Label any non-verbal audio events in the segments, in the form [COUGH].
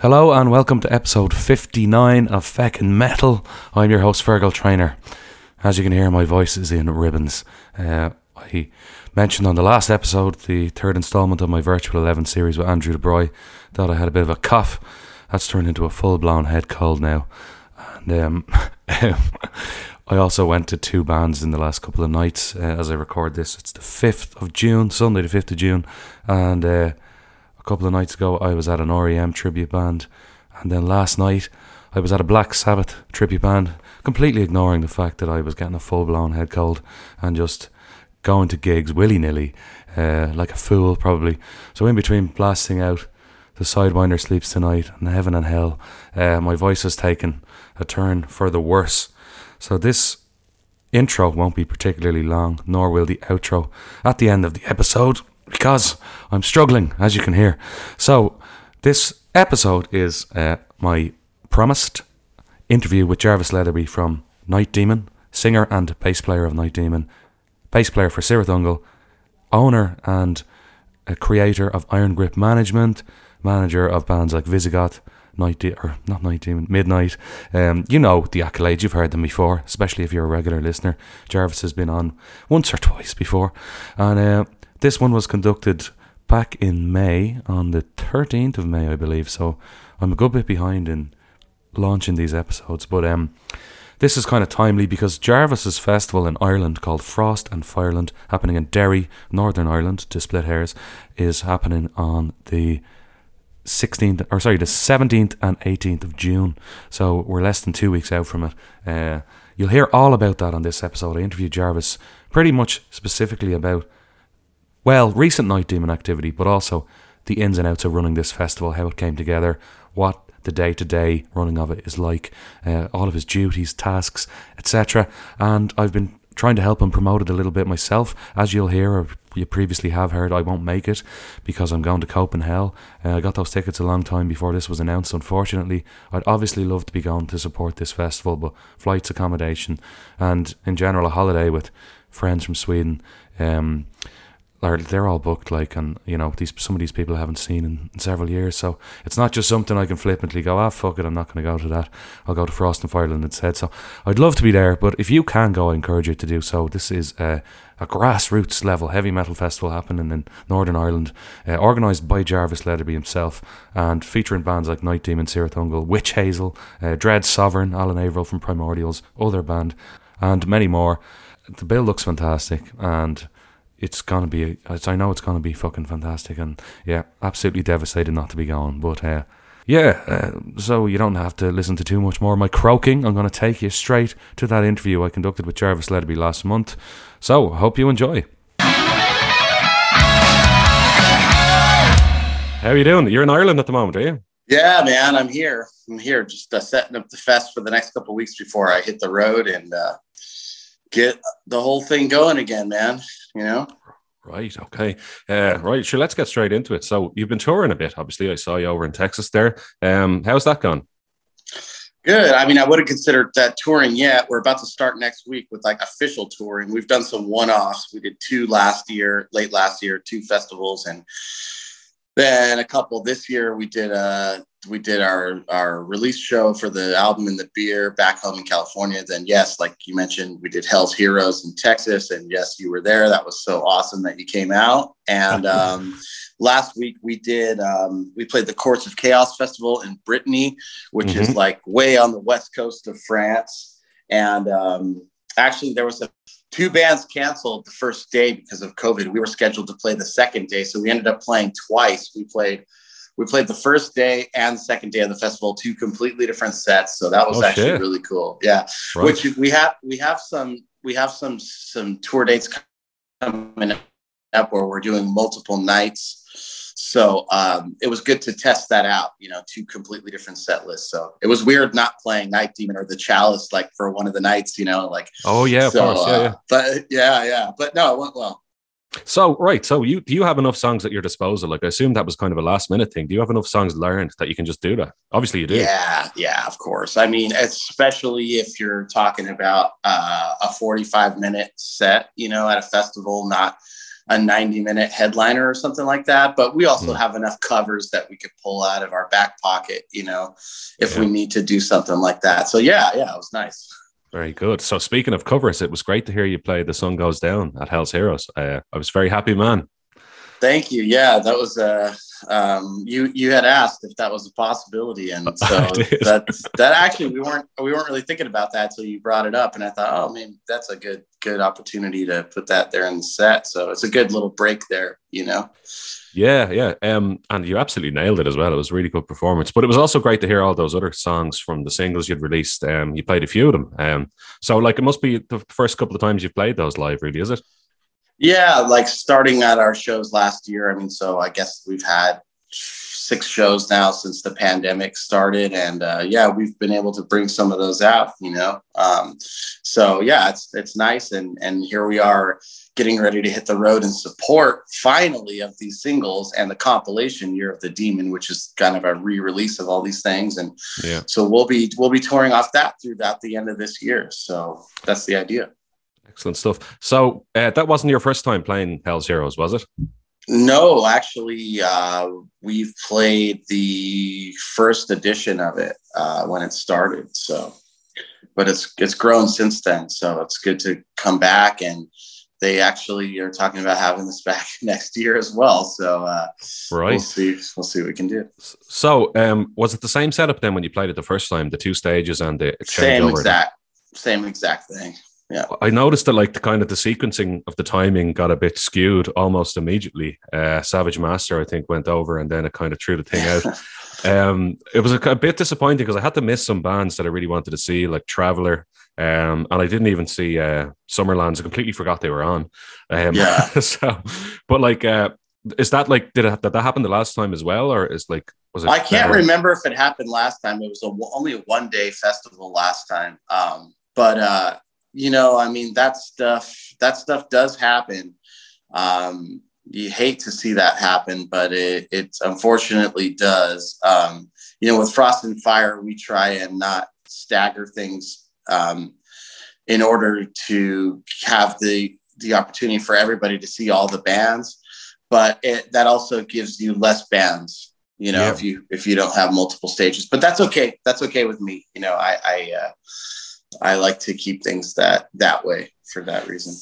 Hello and welcome to episode 59 of Feckin' Metal. I'm your host, Fergal Trainer. As you can hear, my voice is in ribbons. Uh, I mentioned on the last episode, the third installment of my Virtual 11 series with Andrew DeBroy, that I had a bit of a cough. That's turned into a full blown head cold now. And um, [LAUGHS] I also went to two bands in the last couple of nights uh, as I record this. It's the 5th of June, Sunday the 5th of June. And uh, a couple of nights ago, I was at an REM tribute band. And then last night, I was at a Black Sabbath tribute band, completely ignoring the fact that I was getting a full blown head cold and just going to gigs willy nilly, uh, like a fool probably. So in between blasting out the Sidewinder Sleeps Tonight and Heaven and Hell, uh, my voice has taken a turn for the worse. So this intro won't be particularly long, nor will the outro at the end of the episode, because I'm struggling, as you can hear. So this episode is uh, my promised interview with Jarvis Leatherby from Night Demon, singer and bass player of Night Demon, bass player for Cirith Ungol, owner and creator of Iron Grip Management, manager of bands like Visigoth, Night De- or not Night Demon, Midnight. Um, you know the accolades, you've heard them before, especially if you're a regular listener. Jarvis has been on once or twice before. And uh, this one was conducted back in May, on the 13th of May, I believe. So I'm a good bit behind in launching these episodes. But um, this is kind of timely because Jarvis's festival in Ireland called Frost and Fire Ireland, happening in Derry, Northern Ireland, to split hairs, is happening on the 16th, or sorry, the 17th and 18th of June. So we're less than two weeks out from it. Uh, you'll hear all about that on this episode. I interviewed Jarvis pretty much specifically about, well, recent Night Demon activity, but also the ins and outs of running this festival, how it came together, what the day to day running of it is like, uh, all of his duties, tasks, etc. And I've been trying to help him promote it a little bit myself. As you'll hear, or you previously have heard, I won't make it because I'm going to Copenhagen. Uh, I got those tickets a long time before this was announced. Unfortunately, I'd obviously love to be going to support this festival, but flights, accommodation, and in general, a holiday with friends from Sweden. Um, are they're all booked like and you know these some of these people I haven't seen in, in, several years. So it's not just something I can flippantly go ah fuck it I'm not going to go to that. I'll go to Frost and Fire Ireland instead. So I'd love to be there but if you can go I encourage you to do so. This is a, a grassroots level heavy metal festival happening in Northern Ireland uh, organised by Jarvis Leatherby himself and featuring bands like Night Demon Cirith Ungol Witch Hazel uh, Dread Sovereign Alan Averill from Primordial's other band and many more. The bill looks fantastic and it's gonna be. I know it's gonna be fucking fantastic, and yeah, absolutely devastated not to be going. But uh, yeah, uh, so you don't have to listen to too much more of my croaking. I'm gonna take you straight to that interview I conducted with Jarvis Leatherby last month. So hope you enjoy. How are you doing? You're in Ireland at the moment, are you? Yeah, man, I'm here. I'm here, just uh, setting up the fest for the next couple weeks before I hit the road and uh, get the whole thing going again, man you know? Right. Okay. Uh, right. Sure. Let's get straight into it. So you've been touring a bit. Obviously, I saw you over in Texas there. Um, how's that gone? Good. I mean, I wouldn't consider that touring yet. We're about to start next week with like official touring. We've done some one-offs. We did two last year, late last year, two festivals, and then a couple this year. We did a uh, we did our our release show for the album and the beer back home in California. Then yes, like you mentioned, we did Hell's Heroes in Texas, and yes, you were there. That was so awesome that you came out. And [LAUGHS] um, last week we did um, we played the Courts of Chaos Festival in Brittany, which mm-hmm. is like way on the west coast of France. And um, actually, there was a two bands canceled the first day because of COVID. We were scheduled to play the second day, so we ended up playing twice. We played we played the first day and second day of the festival, two completely different sets. So that was oh, actually shit. really cool. Yeah. Right. Which we have we have some we have some some tour dates coming up where we're doing multiple nights. So um, it was good to test that out, you know, two completely different set lists. So it was weird not playing Night Demon or the Chalice like for one of the nights, you know, like oh yeah, so, of course, yeah, uh, yeah. But yeah, yeah, but no, it went well. So right, so you do you have enough songs at your disposal? Like I assume that was kind of a last minute thing. Do you have enough songs learned that you can just do that? Obviously, you do. Yeah, yeah, of course. I mean, especially if you're talking about uh, a 45 minute set, you know, at a festival, not a 90 minute headliner or something like that. But we also Mm. have enough covers that we could pull out of our back pocket, you know, if Yeah. we need to do something like that. So yeah, yeah, it was nice. Very good. So speaking of covers, it was great to hear you play "The Sun Goes Down" at Hell's Heroes. Uh, I was very happy, man. Thank you. Yeah, that was uh um you you had asked if that was a possibility and [LAUGHS] so [LAUGHS] that that actually we weren't we weren't really thinking about that until you brought it up and I thought oh man that's a good good opportunity to put that there in the set so it's a good little break there you know Yeah, yeah. Um, and you absolutely nailed it as well. It was a really good performance. But it was also great to hear all those other songs from the singles you'd released. Um, you played a few of them. Um, so like it must be the first couple of times you've played those live, really, is it? Yeah, like starting at our shows last year. I mean, so I guess we've had six shows now since the pandemic started, and uh, yeah, we've been able to bring some of those out. You know, um, so yeah, it's it's nice, and and here we are getting ready to hit the road in support finally of these singles and the compilation Year of the Demon, which is kind of a re-release of all these things, and Yeah. so we'll be we'll be touring off that throughout the end of this year. So that's the idea. Excellent stuff. So uh, that wasn't your first time playing Hell's Heroes, was it? No, actually, uh, we've played the first edition of it uh, when it started. So, but it's it's grown since then. So it's good to come back, and they actually are talking about having this [LAUGHS] back next year as well. So uh, we'll Right. see. We'll see what we can do. So um, was it the same setup then when you played it the first time, the two stages and the Same exact, same exact thing. I noticed that like the kind of the sequencing of the timing got a bit skewed almost immediately. Uh, Savage Master, I think, went over and then it kind of threw the thing out. [LAUGHS] um, it was a, a bit disappointing because I had to miss some bands that I really wanted to see, like Traveler. Um, and I didn't even see uh, Summerlands. I completely forgot they were on. Um, Yeah. [LAUGHS] so, but like, uh, is that like did, it, did that happen the last time as well, or is like was it? I can't better? remember if it happened last time. It was a, only a one day festival last time. Um, but uh, you know, I mean, that stuff that stuff does happen. Um, you hate to see that happen, but it it unfortunately does. Um, you know, with Frost and Fire, we try and not stagger things um, in order to have the the opportunity for everybody to see all the bands. But it, that also gives you less bands you know Yeah. if you if you don't have multiple stages but that's okay that's okay with me you know i i uh, i like to keep things that that way for that reason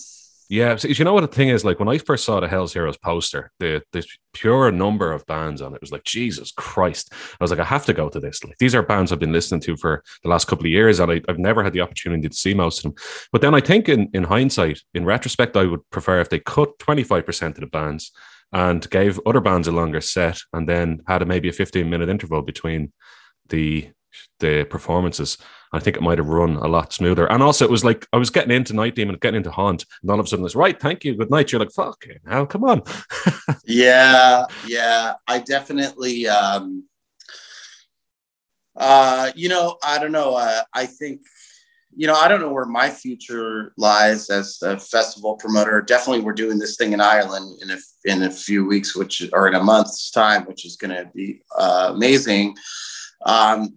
Yeah, so you know what the thing is? Like when I first saw the Hell's Heroes poster, the the pure number of bands on it was like Jesus Christ. I was like, I have to go to this. Like these are bands I've been listening to for the last couple of years, and I, I've never had the opportunity to see most of them. But then I think, in in hindsight, in retrospect, I would prefer if they cut twenty five percent of the bands and gave other bands a longer set, and then had a, maybe a fifteen minute interval between the the performances. I think it might have run a lot smoother. And also, it was like I was getting into Night Demon, getting into Haunt, and all of a sudden it's right. Thank you, good night. You're like, fuck, hell, come on. [LAUGHS] yeah yeah i definitely um uh you know i don't know uh, i think you know i don't know where my future lies as a festival promoter definitely we're doing this thing in ireland in a in a few weeks which or in a month's time which is going to be uh, amazing um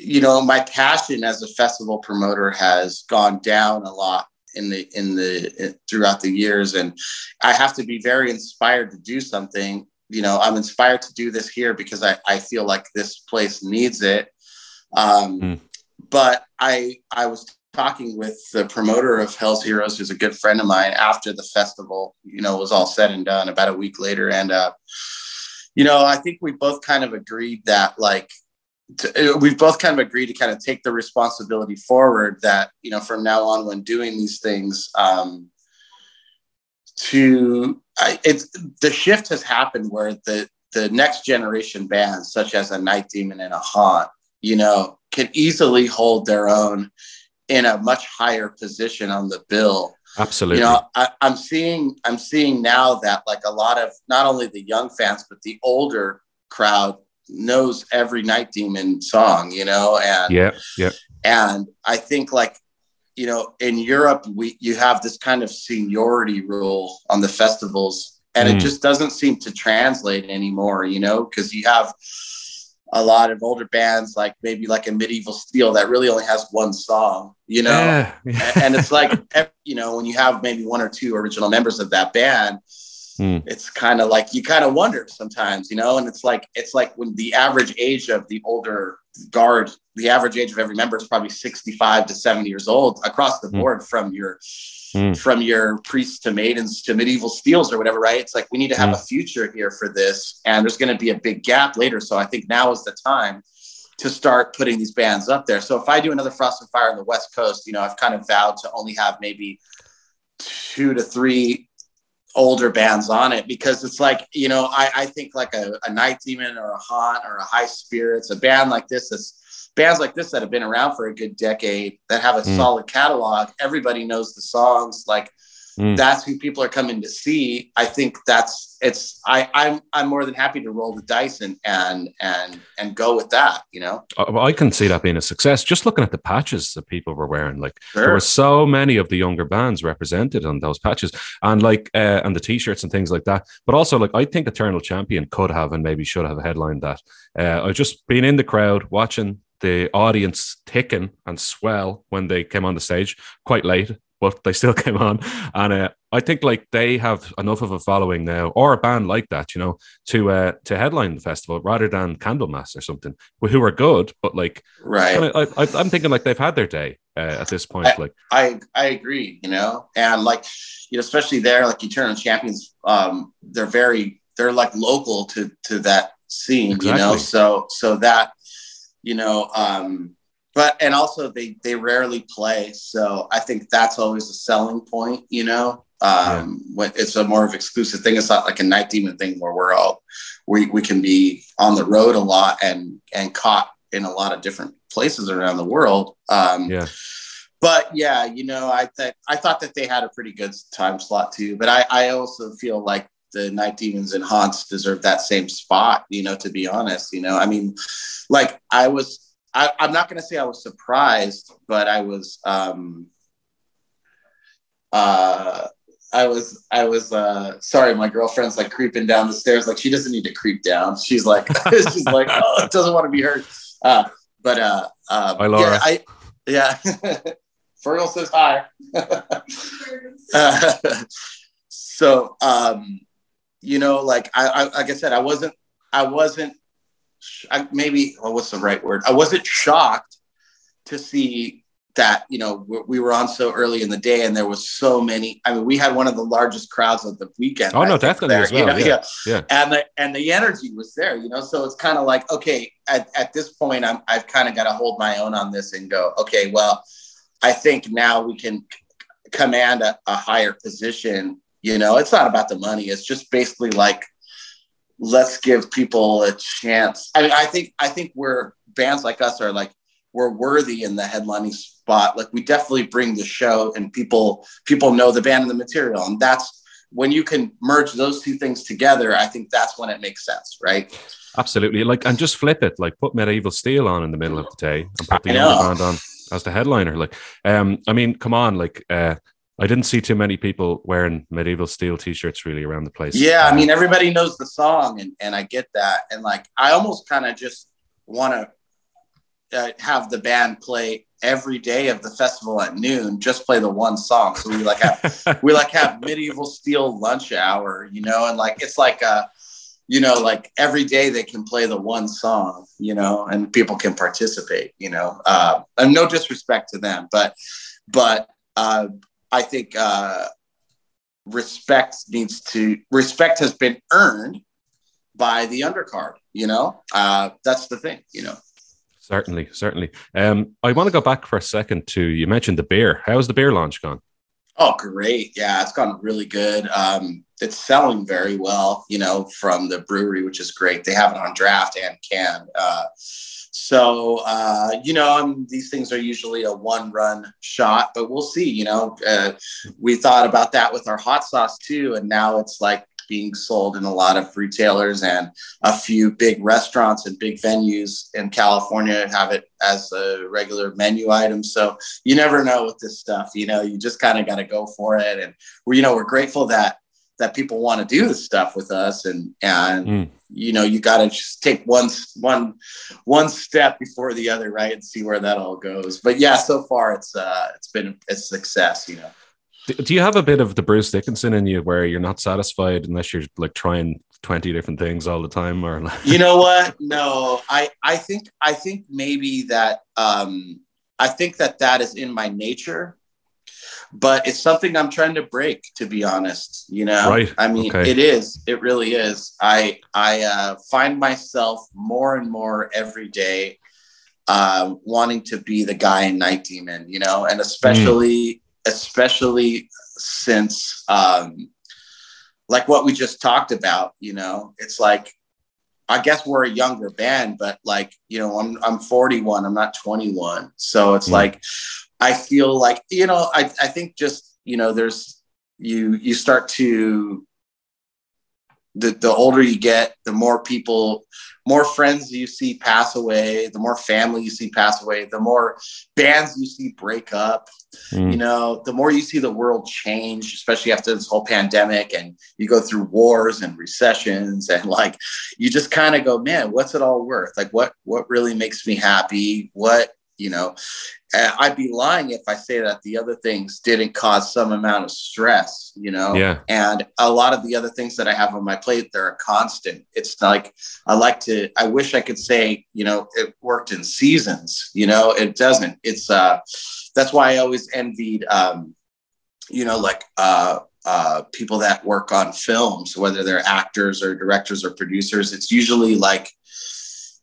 you know my passion as a festival promoter has gone down a lot in the in the throughout the years. And i have to be very inspired to do something. You know i'm inspired to do this here because i, I feel like this place needs it. Um, Mm. but i i was talking with the promoter of hell's heroes who's a good friend of mine after the festival you know was all said and done about a week later. And uh, you know i think we both kind of agreed that like to, we've both kind of agreed to kind of take the responsibility forward that you know from now on when doing these things um to I, it's the shift has happened where the the next generation bands such as a night demon and a haunt you know can easily hold their own in a much higher position on the bill Absolutely. you know I, i'm seeing i'm seeing now that like a lot of not only the young fans but the older crowd knows every night demon song you know and yeah, yeah. and i think like you know in europe we you have this kind of seniority rule on the festivals and Mm. it just doesn't seem to translate anymore you know because you have a lot of older bands like maybe like a medieval steel that really only has one song you know yeah. and it's like [LAUGHS] you know when you have maybe one or two original members of that band mm. it's kind of like you kind of wonder sometimes you know and it's like it's like when the average age of the older guard the average age of every member is probably 65 to 70 years old across the mm. board from your mm. from your priests to maidens to medieval steels or whatever, right? It's like we need to have mm. a future here for this, and there's going to be a big gap later. So I think now is the time to start putting these bands up there. So if I do another Frost and Fire on the West Coast, you know, I've kind of vowed to only have maybe two to three older bands on it because it's like you know I, I think like a, a night demon or a haunt or a high spirits a band like this is bands like this that have been around for a good decade that have a mm. solid catalog everybody knows the songs like mm. that's who people are coming to see. I think that's it's i i'm i'm more than happy to roll the dice and and and and go with that you know? I can see that being a success. Just looking at the patches that people were wearing like sure. there were so many of the younger bands represented on those patches. And like uh, and the t-shirts and things like that. But also like i think eternal champion could have and maybe should have headlined that. Uh, i've just been in the crowd watching the audience thicken and swell when they came on the stage quite late, but they still [LAUGHS] came on. And uh, I think like they have enough of a following now, or a band like that, you know, to uh, to headline the festival rather than Candlemass or something, who are good, but like, right? I, I, am thinking like they've had their day uh, at this point. I, like, I I agree, you know, and like you know, especially there, like Eternal Champions, um, they're very they're like local to to that scene, exactly. you know, so so that you know um but and also they they rarely play. So i think that's always a selling point you know? Um yeah. when it's a more of exclusive thing. It's not like a night demon thing where we're all we, we can be on the road a lot and and caught in a lot of different places around the world. Um yeah. but yeah you know i thought i thought that they had a pretty good time slot too. But i i also feel like the night demons and haunts deserve that same spot you know to be honest you know? I mean like i was I, i'm not going to say i was surprised but i was um uh I was I was uh sorry, my girlfriend's like creeping down the stairs. Like she doesn't need to creep down. She's like [LAUGHS] she's like, oh, it doesn't want to be hurt. Uh but uh um, hi Laura. Yeah, I yeah. [LAUGHS] Fergal says hi. [LAUGHS] uh, so um you know, like I, I like I said, I wasn't, I wasn't, I, maybe well, what's the right word? I wasn't shocked to see that you know we were on so early in the day and there was so many i mean we had one of the largest crowds of the weekend oh no definitely there, as well. You know? yeah. yeah. yeah and the and the energy was there you know so it's kind of like okay at, at this point i'm i've kind of got to hold my own on this and go okay well i think now we can command a, a higher position you know, it's not about the money. It's just basically like, let's give people a chance. I mean, I think I think we're bands like us are like we're worthy in the headlining spot. Like we definitely bring the show, and people people know the band and the material, and that's when you can merge those two things together. I think that's when it makes sense, right? Absolutely. Like, and just flip it. Like, put Medieval Steel on in the middle of the day, and put the other band on as the headliner. Like, um, I mean, come on, like, uh, I didn't see too many people wearing medieval steel t-shirts really around the place. Yeah, I mean everybody knows the song and and I get that. And like I almost kind of just want to uh, have the band play every day of the festival at noon just play the one song. So we like have [LAUGHS] we like have medieval steel lunch hour you know? And like it's like a you know like every day they can play the one song you know? And people can participate you know? Uh, and no disrespect to them but but uh, I think uh, respect needs to respect has been earned by the undercard. You know, uh, that's the thing. You know. Certainly, certainly. Um, I want to go back for a second to you mentioned the beer. How's the beer launch gone? Oh, great! Yeah, it's gone really good. Um, it's selling very well. You know, from the brewery, which is great. They have it on draft and can. Uh, so, uh, you know, um, these things are usually a one run shot, but we'll see. You know, uh, we thought about that with our hot sauce too. And now it's like being sold in a lot of retailers and a few big restaurants and big venues in California have it as a regular menu item. So you never know with this stuff. You know, you just kind of got to go for it. And we're, you know, we're grateful that that people want to do this stuff with us. And and mm you know you got to just take one one one step before the other right? And see where that all goes. But yeah so far it's uh it's been a success you know. Do you have a bit of the bruce dickinson in you where you're not satisfied unless you're like trying 20 different things all the time or you know what? No i i think i think maybe that um i think that that is in my nature but it's something I'm trying to break, to be honest. You know, right. I mean, okay. it is. It really is. I I uh, find myself more and more every day uh, wanting to be the guy in Night Demon. You know, and especially mm. especially since um, like what we just talked about. You know, it's like I guess we're a younger band, but like, you know, I'm I'm 41, I'm not 21. So it's mm. like I feel like, you know, I, I think just, you know, there's you you start to the the older you get, the more people, more friends you see pass away, the more family you see pass away, the more bands you see break up. Mm. You know, the more you see the world change, especially after this whole pandemic, and you go through wars and recessions, and like you just kind of go, man, what's it all worth? Like, what what really makes me happy? What you know I'd be lying if I say that the other things didn't cause some amount of stress, you know? Yeah. And a lot of the other things that I have on my plate, they're a constant. It's like, I like to, I wish I could say, you know, it worked in seasons, you know, it doesn't. It's, uh, that's why I always envied, um, you know, like, uh, uh, people that work on films, whether they're actors or directors or producers, it's usually like,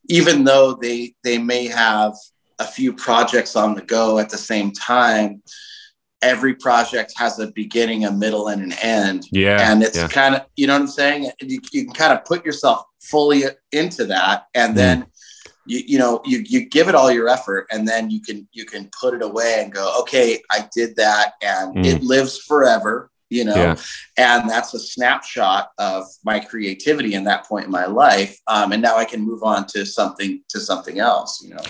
even though they, they may have a few projects on the go at the same time every project has a beginning a middle and an end yeah and it's yeah. kind of you know what i'm saying you, you, can kind of put yourself fully into that and mm. then you, you know you, you give it all your effort and then you can you can put it away and go okay i did that and mm. it lives forever you know yeah. and that's a snapshot of my creativity in that point in my life um, and now i can move on to something to something else you know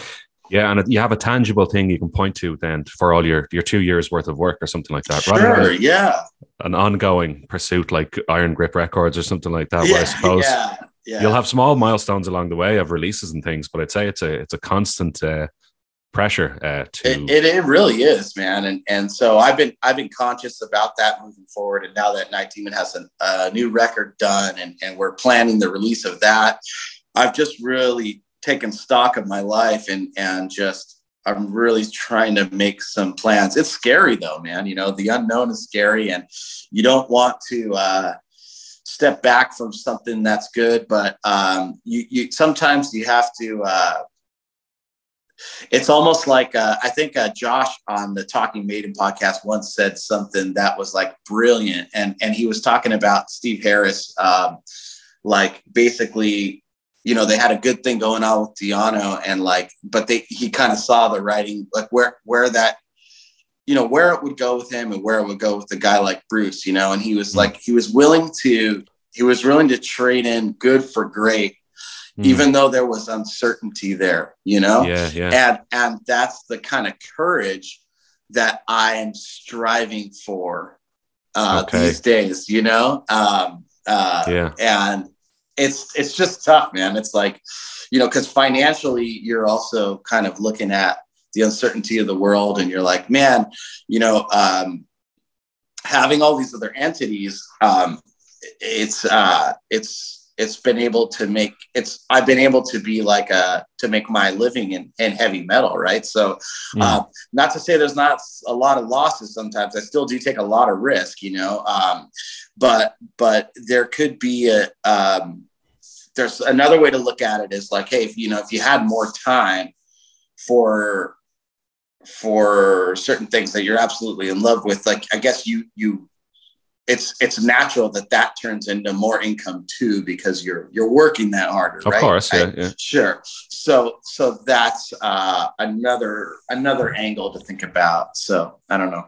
yeah, and you have a tangible thing you can point to then for all your your two years worth of work or something like that. Sure, yeah. An ongoing pursuit like Iron Grip Records or something like that. Yeah, where I suppose yeah, yeah. you'll have small milestones along the way of releases and things, but I'd say it's a it's a constant uh, pressure uh, to. It, it, it really is, man, and and so I've been I've been conscious about that moving forward, and now that Night Demon has a, a new record done, and and we're planning the release of that. I've just really taken stock of my life and and just I'm really trying to make some plans. It's scary though, man. You know, the unknown is scary, and you don't want to uh, step back from something that's good. But um, you, you sometimes you have to. Uh, it's almost like uh, I think uh, Josh on the Talking Maiden podcast once said something that was like brilliant, and and he was talking about Steve Harris, um, like basically you know, they had a good thing going on with Di'Anno and like, but they, he kind of saw the writing, like where, where that, you know, where it would go with him and where it would go with a guy like Bruce, you know, and he was like, he was willing to, he was willing to trade in good for great, mm. even though there was uncertainty there, you know? Yeah. Yeah. And, and that's the kind of courage that I am striving for uh, okay. these days, you know? Um, uh, yeah. And, it's it's just tough, man. It's like, you know, because financially you're also kind of looking at the uncertainty of the world, and you're like, man, you know, um, having all these other entities, um, it's uh, it's it's been able to make it's I've been able to be like a to make my living in, in heavy metal, right? So, uh, not to say there's not a lot of losses. Sometimes I still do take a lot of risk, you know. Um, but but there could be a um, there's another way to look at it is like, hey, if, you know, if you had more time for for certain things that you're absolutely in love with, like I guess you you it's it's natural that that turns into more income too because you're you're working that harder. Of right? course, yeah, yeah, sure. So so that's uh, another another angle to think about. So I don't know.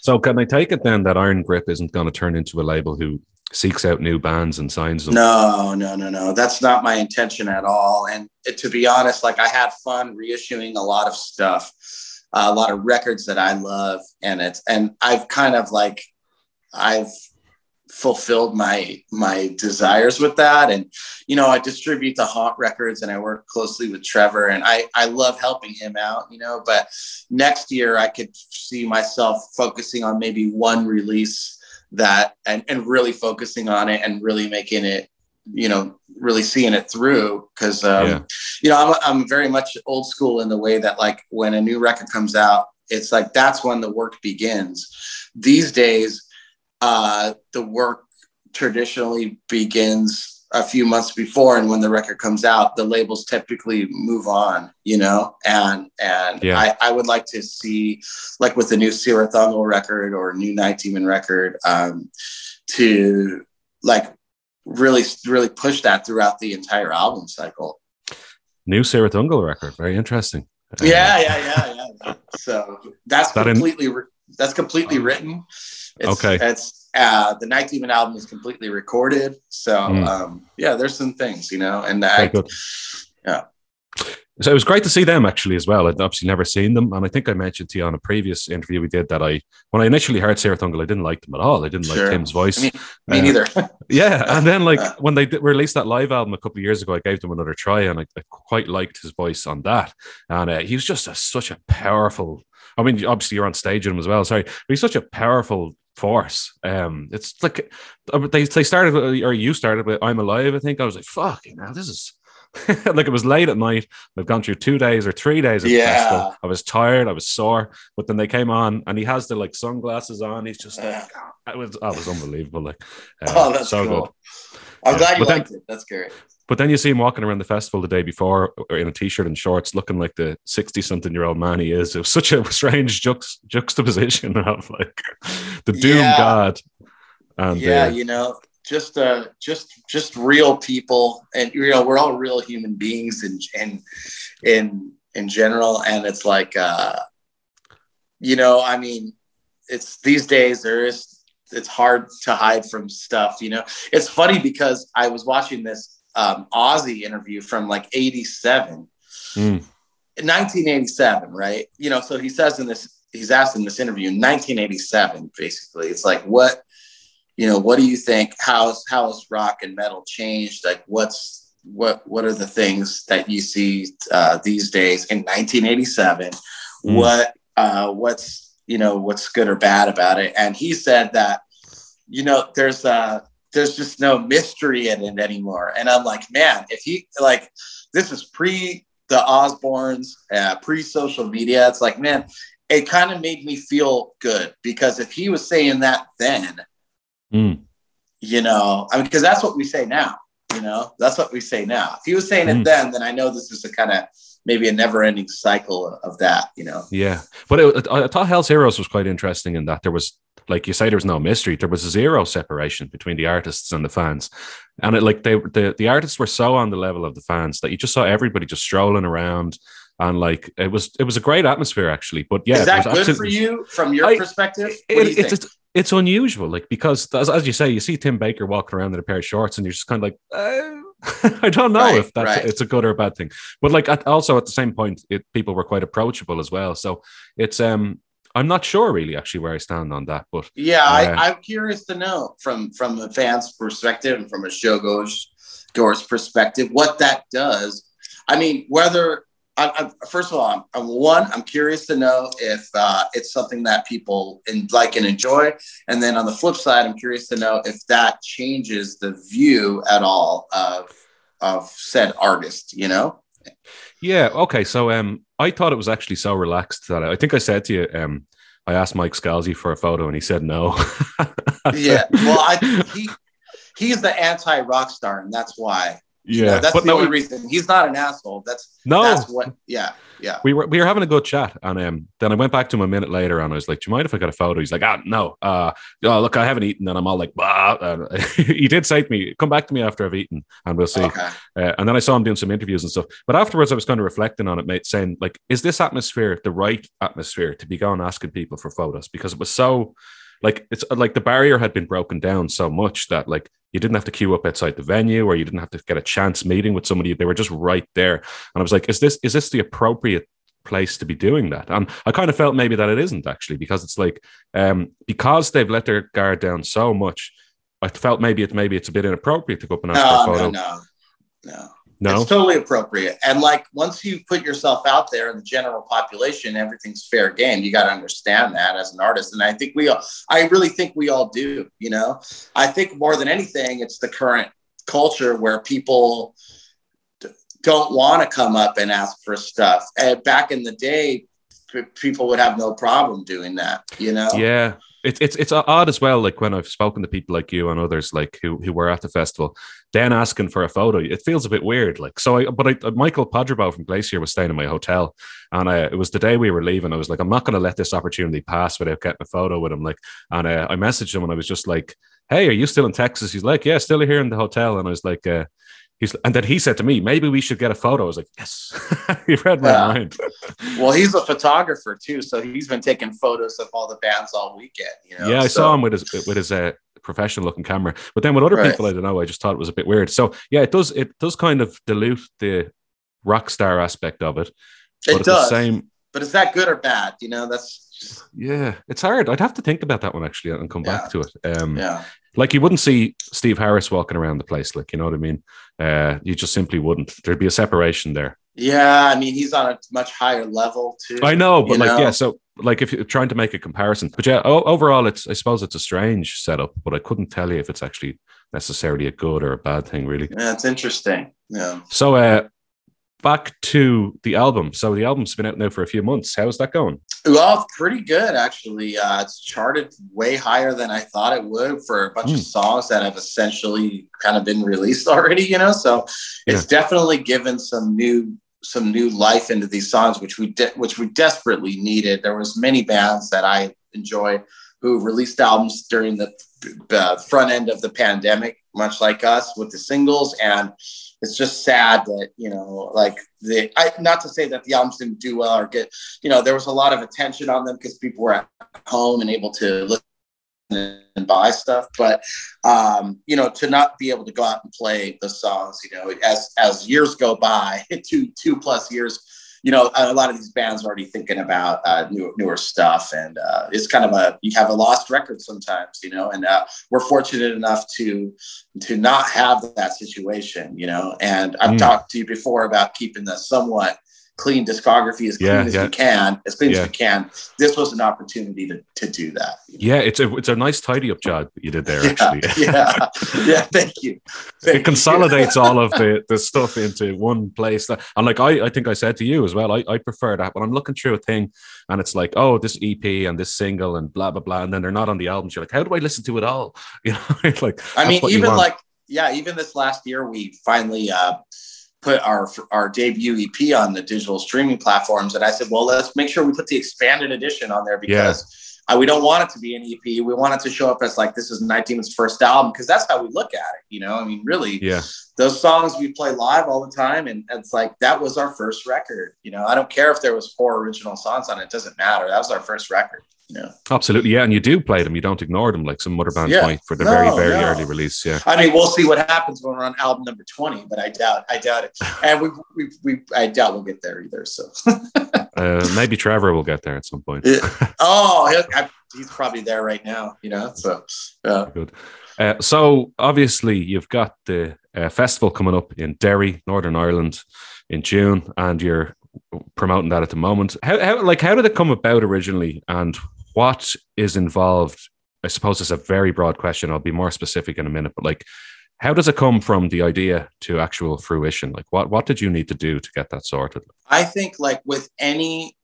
So can I take it then that Iron Grip isn't going to turn into a label who seeks out new bands and signs them. No, no, no, no. That's not my intention at all. And to be honest, like I had fun reissuing a lot of stuff, uh, a lot of records that I love, and it's and I've kind of like I've fulfilled my my desires with that and you know i distribute the haunt records and i work closely with trevor and i i love helping him out you know but next year i could see myself focusing on maybe one release that and, and really focusing on it and really making it you know really seeing it through because um, yeah. you know I'm, I'm very much old school in the way that like when a new record comes out it's like that's when the work begins these days uh, the work traditionally begins a few months before and when the record comes out the labels typically move on you know? And and yeah. I, I would like to see like with the new Cirith Ungol record or new night demon record um to like really really push that throughout the entire album cycle. New Cirith Ungol record. Very interesting. Yeah yeah yeah yeah. So that's that completely in- that's completely written it's, okay. It's uh, the Night Demon album is completely recorded. So mm. um, yeah, there's some things, you know, and I, yeah. So it was great to see them actually as well. I'd obviously never seen them, and I think I mentioned to you on a previous interview we did that I, when I initially heard Cirith Ungol, I didn't like them at all. I didn't sure. like Tim's voice. Me, me uh, neither. [LAUGHS] [LAUGHS] yeah, and then like when they did, released that live album a couple of years ago, I gave them another try, and I, I quite liked his voice on that. And uh, he was just a, such a powerful. I mean, obviously you're on stage with him as well. Sorry, but he's such a powerful force. Um, it's like uh, they they started or you started with "I'm Alive." I think I was like, "Fuck, you know, this is." [LAUGHS] like it was late at night. I've gone through two days or three days of yeah. festival. I was tired, I was sore, but then they came on and he has the like sunglasses on. He's just like, it was, oh, was unbelievable. Like, uh, oh, that's so cool. good. I'm yeah. glad you but liked then, it. That's great. But then you see him walking around the festival the day before in a t-shirt and shorts, looking like the sixty-something-year-old man he is. It was such a [LAUGHS] strange jux- juxtaposition [LAUGHS] of like the doom yeah. god. And yeah, uh, you know, just uh, just just real people, and you know, we're all real human beings, and in in in general. And it's like, uh, you know, I mean, it's these days there is it's hard to hide from stuff. You know, it's funny because I was watching this um, Ozzy interview from like 87. Mm. 1987, right? You know, so he says in this, he's asked in this interview in 1987, basically, it's like, what, you know, what do you think? How's how has rock and metal changed? Like, what's what what are the things that you see uh, these days in 1987? Mm. What uh, what's you know what's good or bad about it? And he said that you know there's a there's just no mystery in it anymore. And I'm like, man, if he like this is pre the Osbournes, uh, pre social media, it's like, man, it kind of made me feel good because if he was saying that then, mm. you know, I mean, because that's what we say now. You know, that's what we say now. If he was saying mm. it then, then I know this is a kind of maybe a never-ending cycle of that. You know. Yeah, but it, I thought Hell's Heroes was quite interesting in that there was like you say, there was no mystery. There was zero separation between the artists and the fans, and it like they the the artists were so on the level of the fans that you just saw everybody just strolling around. And like it was, it was a great atmosphere actually. But yeah, is that good for you from your I, perspective? It, it's, it's, it's unusual, like because as, as you say, you see Tim Baker walking around in a pair of shorts, and you're just kind of like, uh, [LAUGHS] I don't know right, if that's right. it's a good or a bad thing. But like at, also at the same point, it, people were quite approachable as well. So it's um I'm not sure really actually where I stand on that, but yeah, uh, I, am curious to know from from a fan's perspective and from a show goes goer's perspective what that does. I mean, whether I, I, first of all, I'm, I'm, one. I'm curious to know if uh, it's something that people in, like and enjoy, and then on the flip side, I'm curious to know if that changes the view at all of of said artist. You know. Yeah. Okay. So, um, I thought it was actually so relaxed that I, I think I said to you, um, I asked Mike Scalzi for a photo and he said no. [LAUGHS] yeah. Well, I, [LAUGHS] he, he's the anti rock star, and that's why. Yeah. You know, that's the no, only reason. He's not an asshole. That's no. That's what. Yeah yeah. We were we were having a good chat, and um, then I went back to him a minute later, and I was like, "Do you mind if I got a photo?" He's like, "Ah, no. Uh, oh, look, I haven't eaten," and I'm all like, "Bah." [LAUGHS] he did say to me, "Come back to me after I've eaten, and we'll see." Okay. Uh, and then I saw him doing some interviews and stuff. But afterwards, I was kind of reflecting on it, mate, saying like, "Is this atmosphere the right atmosphere to be going asking people for photos?" Because it was so like it's like the barrier had been broken down so much that like you didn't have to queue up outside the venue or you didn't have to get a chance meeting with somebody they were just right there and i was like is this is this the appropriate place to be doing that and i kind of felt maybe that it isn't actually because it's like um because they've let their guard down so much I felt maybe it maybe it's a bit inappropriate to go up and ask no, for a photo. No, no, no. No? It's totally appropriate. And like once you put yourself out there in the general population, everything's fair game. You got to understand that as an artist. And I think we all, I really think we all do, you know, I think more than anything, it's the current culture where people don't want to come up and ask for stuff. And back in the day, p- people would have no problem doing that, you know? Yeah. It's, it's it's odd as well. Like when I've spoken to people like you and others like who who were at the festival, then asking for a photo, it feels a bit weird. Like so, I but I, Michael Podrabow from Glacier was staying in my hotel, and I, it was the day we were leaving. I was like, I'm not going to let this opportunity pass without getting a photo with him. Like, and uh, I messaged him and I was just like, Hey, are you still in Texas? He's like, Yeah, still here in the hotel. And I was like, uh, He's, and then he said to me, maybe we should get a photo. I was like, yes, [LAUGHS] he read my Yeah. mind. [LAUGHS] Well, he's a photographer too. So he's been taking photos of all the bands all weekend, you know? yeah, I So- saw him with his with his uh, professional looking camera. But then with other Right. people, I don't know. I just thought it was a bit weird. So yeah, it does it does kind of dilute the rock star aspect of it. But It does. same, But is that good or bad? You know, that's just, yeah, it's hard. I'd have to think about that one actually and come back to it. Um, yeah. like you wouldn't see Steve Harris walking around the place, like you know what I mean. Uh, you just simply wouldn't. There'd be a separation there. Yeah. I mean, he's on a much higher level too. I know, but like, know? yeah. So, like, if you're trying to make a comparison, but yeah, overall, it's I suppose it's a strange setup, but I couldn't tell you if it's actually necessarily a good or a bad thing, really. Yeah, it's interesting. Yeah. So, uh, back to the album. So, the album's been out now for a few months. How's that going? Well, pretty good actually. Uh, it's charted way higher than I thought it would for a bunch of Mm. songs that have essentially kind of been released [LAUGHS] already. You know, so it's definitely given some new some new life into these songs, which we de- which we desperately needed. There was many bands that I enjoy who released albums during the uh, front end of the pandemic, much like us with the singles and it's just sad that you know like the I, not to say that the albums didn't do well or get you know there was a lot of attention on them because people were at home and able to and buy stuff but um you know to not be able to go out and play the songs you know as as years go by [LAUGHS] two two plus years you know a lot of these bands are already thinking about uh, new, newer stuff and uh, it's kind of a you have a lost record sometimes you know and uh, we're fortunate enough to to not have that situation you know and i've Mm. talked to you before about keeping the somewhat clean discography as clean Yeah, as yeah. you can as clean Yeah. as you can this was an opportunity to, to do that Yeah, it's a it's a nice tidy up job you did there. [LAUGHS] yeah, Actually, yeah yeah thank you [LAUGHS] Thank it consolidates [LAUGHS] all of the, the stuff into one place. That, and like I, I think I said to you as well, I, I prefer that when I'm looking through a thing and it's like, oh, this EP and this single and blah blah blah, and then they're not on the albums. You're like, how do I listen to it all? You know, like I mean, even like yeah, even this last year, we finally uh, put our our debut EP on the digital streaming platforms, and I said, well, let's make sure we put the expanded edition on there because. Uh, we don't want it to be an EP. We want it to show up as like this is Night Demon's first album because that's how we look at it. You know, I mean, really, yeah, those songs we play live all the time, and it's like that was our first record. You know, I don't care if there was four original songs on it; it doesn't matter. That was our first record. Know, absolutely, yeah. And you do play them. You don't ignore them like some other bands Yeah. might for the No, very very no. early release. Yeah, I mean, we'll see what happens when we're on album number twenty, but I doubt, I doubt it, [LAUGHS] and we, we, we I doubt we'll get there either. So, [LAUGHS] uh, maybe Trevor will get there at some point. Yeah. [LAUGHS] oh, I, he's probably there right now. You know, so yeah. Uh, so obviously you've got the uh, festival coming up in Derry, Northern Ireland, in June, and you're promoting that at the moment. How, how like how did it come about originally, and what is involved? I suppose it's a very broad question. I'll be more specific in a minute, but like, how does it come from the idea to actual fruition? Like, what what did you need to do to get that sorted? I think like with any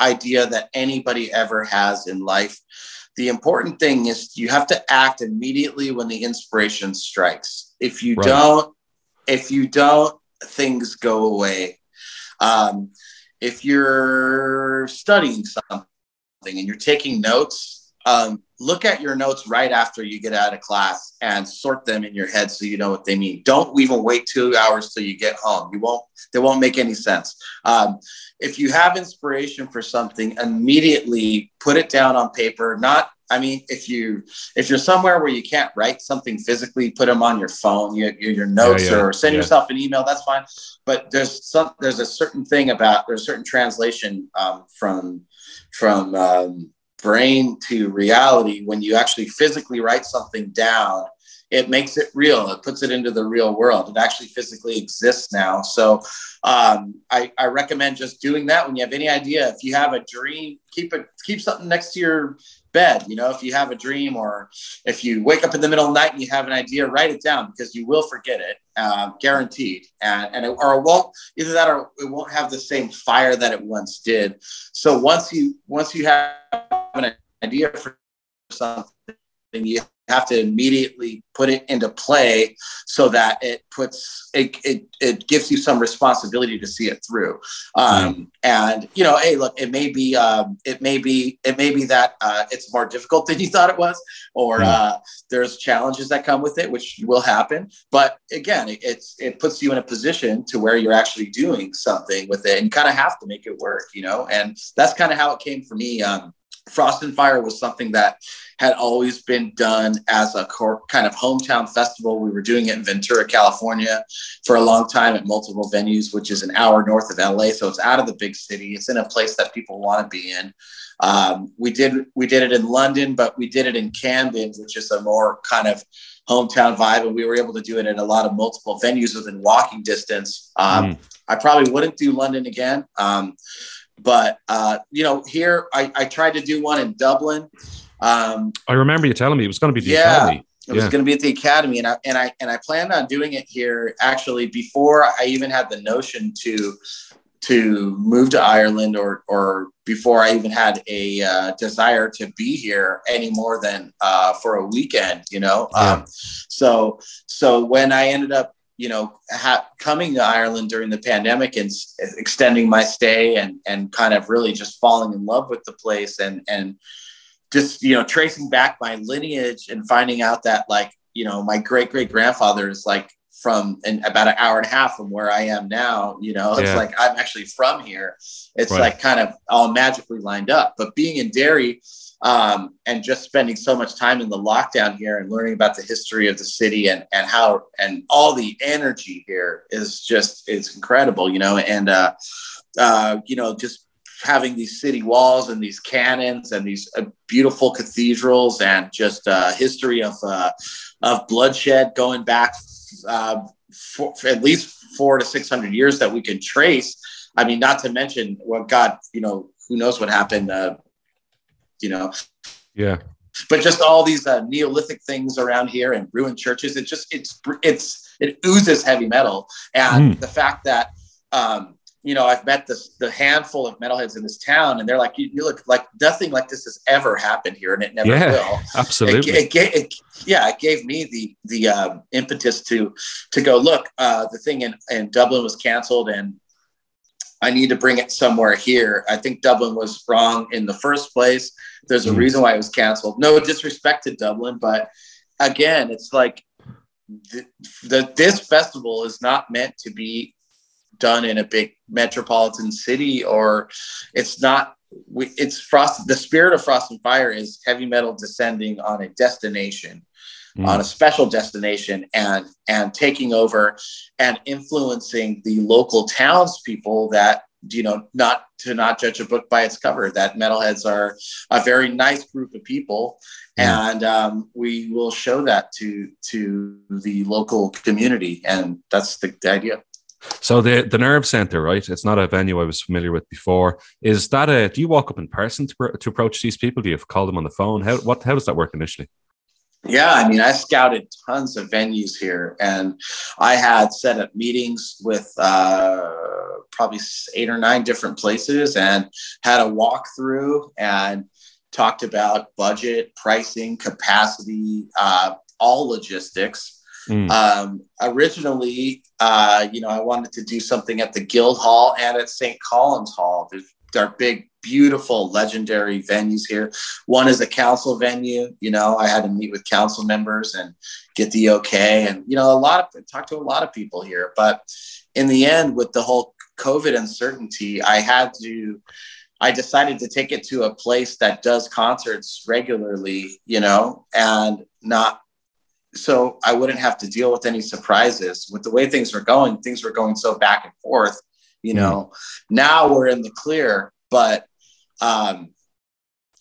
idea that anybody ever has in life, the important thing is you have to act immediately when the inspiration strikes. If you Right. don't, if you don't, things go away. Um, if you're studying something and you're taking notes, um, look at your notes right after you get out of class and sort them in your head so you know what they mean. Don't even wait two hours till you get home. You won't. They won't make any sense. Um, if you have inspiration for something, immediately put it down on paper. Not, I mean, if you if you're somewhere where you can't write something physically, put them on your phone, your your, notes, yeah, or send yeah. yourself an email. That's fine. But there's some there's a certain thing about there's a certain translation um, from from um, brain to reality when you actually physically write something down it makes it real. It puts it into the real world. It actually physically exists now. So um, I, I recommend just doing that when you have any idea. If you have a dream, keep it keep something next to your bed. You know, if you have a dream or if you wake up in the middle of the night and you have an idea, write it down because you will forget it, uh, guaranteed. And, and it, or it won't either that or it won't have the same fire that it once did. So once you once you have an idea for something, you have to immediately put it into play so that it puts it, it, it gives you some responsibility to see it through um, mm. and you know hey look it may be um, it may be it may be that uh, it's more difficult than you [LAUGHS] thought it was or mm. uh, there's challenges that come with it which will happen but again it, it's it puts you in a position to where you're actually doing something with it and you kind of have to make it work you know and that's kind of how it came for me um, Frost and Fire was something that had always been done as a core, kind of hometown festival. We were doing it in Ventura, California for a long time at multiple venues, which is an hour north of LA. So it's out of the big city. It's in a place that people want to be in. Um, we did we did it in London, but we did it in Camden, which is a more kind of hometown vibe, and we were able to do it in a lot of multiple venues within walking distance. Um, mm. I probably wouldn't do London again. Um, but uh, you know, here I, I, tried to do one in Dublin. Um, I remember you telling me it was going to be the yeah, academy. It was going to be at the academy, and I and I and I planned on doing it here actually before I even had the notion to to move to Ireland or or before I even had a uh, desire to be here any more than uh, for a weekend, you know. Yeah. Um, so so when I ended up you know, ha- coming to Ireland during the pandemic and s- extending my stay and and kind of really just falling in love with the place and and just you know tracing back my lineage and finding out that like you know my great great grandfather is like from an, about an hour and a half from where I am now. You know, it's yeah. like I'm actually from here. It's right. like kind of all magically lined up. But being in Derry, um, and just spending so much time in the lockdown here and learning about the history of the city and and how and all the energy here is just it's incredible, you know, and uh, uh, you know just having these city walls and these cannons and these uh, beautiful cathedrals and just uh, history of uh, of bloodshed going back uh, for, for at least four to six hundred years that we can trace. I mean, not to mention what God, you know, who knows what happened uh, you know. Yeah. But just all these uh, Neolithic things around here and ruined churches, it just it's it's it oozes heavy metal, and mm. the fact that um, you know I've met this the handful of metalheads in this town, and they're like, you, you look like nothing like this has ever happened here, and it never yeah, will. Absolutely. It, it, it, yeah, it gave me the the um, impetus to to go look. Uh, the thing in in Dublin was canceled, and I need to bring it somewhere here. I think Dublin was wrong in the first place. There's a mm. reason why it was canceled. No disrespect to Dublin, but again, it's like the, the, this festival is not meant to be done in a big metropolitan city, or it's not. We, it's frost. The spirit of Frost and Fire is heavy metal descending on a destination mm. on a special destination and and taking over and influencing the local townspeople that you know not to not judge a book by its cover that metalheads are a very nice group of people mm. and um, we will show that to to the local community and that's the, the idea so the the nerve center, right? It's not a venue I was familiar with before. Is that a? Do you walk up in person to, to approach these people? Do you call them on the phone? How what how does that work initially? Yeah, I mean, I scouted tons of venues here, and I had set up meetings with uh, probably eight or nine different places, and had a walkthrough and talked about budget, pricing, capacity, uh, all logistics. Mm. Um, originally, uh, you know, I wanted to do something at the Guildhall and at St. Colum's Hall. There's, they're big beautiful, legendary venues here. One is a council venue. You know, I had to meet with council members and get the okay. And, you know, a lot of talk to a lot of people here. But in the end, with the whole COVID uncertainty, I had to, I decided to take it to a place that does concerts regularly, you know, and not so I wouldn't have to deal with any surprises. With the way things were going, things were going so back and forth. You know, mm. now we're in the clear, but um,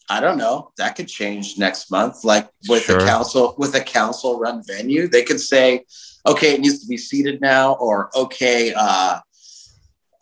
I don't know. That could change next month. Like with sure. a council with a council run venue, they could say, okay, it needs to be seated now, or okay, uh,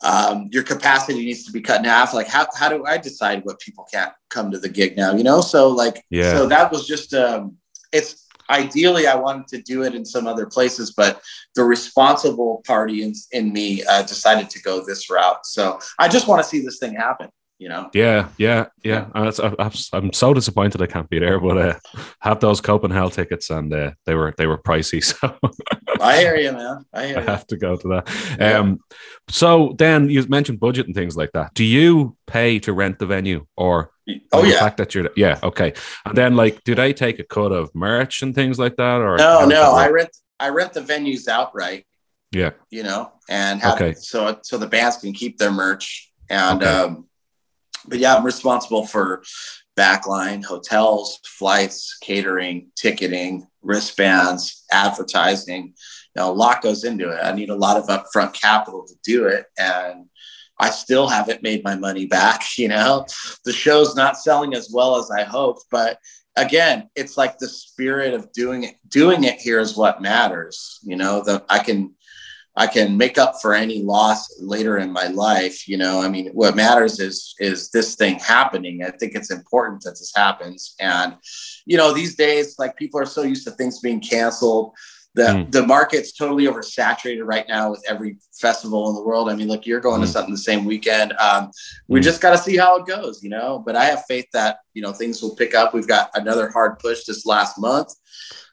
um, your capacity needs to be cut in half. Like, how, how do I decide what people can't come to the gig now? You know, so like, yeah. So that was just um, it's ideally I wanted to do it in some other places, but the responsible party in, in me uh, decided to go this route. So I just want to see this thing happen you know. Yeah, yeah, yeah. I'm, I'm so disappointed I can't be there, but uh, have those Copenhagen tickets, and uh, they were they were pricey. [LAUGHS] So I hear you, man. I, hear I have to go to that. Yeah. Um, so then you mentioned budget and things like that. Do you pay to rent the venue, or oh yeah, fact that you're yeah okay, and then like do they take a cut of merch and things like that, or no, no, I rent I rent the venues outright. Yeah, you know, and have, okay. so so the bands can keep their merch and. Okay. um but yeah, I'm responsible for backline, hotels, flights, catering, ticketing, wristbands, advertising. You know, a lot goes into it. I need a lot of upfront capital to do it. And I still haven't made my money back. [LAUGHS] You know, the show's not selling as well as I hoped, but again, it's like the spirit of doing it. Doing it here is what matters. You know, that I can I can make up for any loss later in my life. You know, I mean, what matters is is this thing happening. I think it's important that this happens. And you know, these days, like people are so used to things being canceled. The, mm. the market's totally oversaturated right now with every festival in the world. I mean, look, you're going mm. to something the same weekend. Um, we mm. just got to see how it goes, you know. But I have faith that you know things will pick up. We've got another hard push this last month.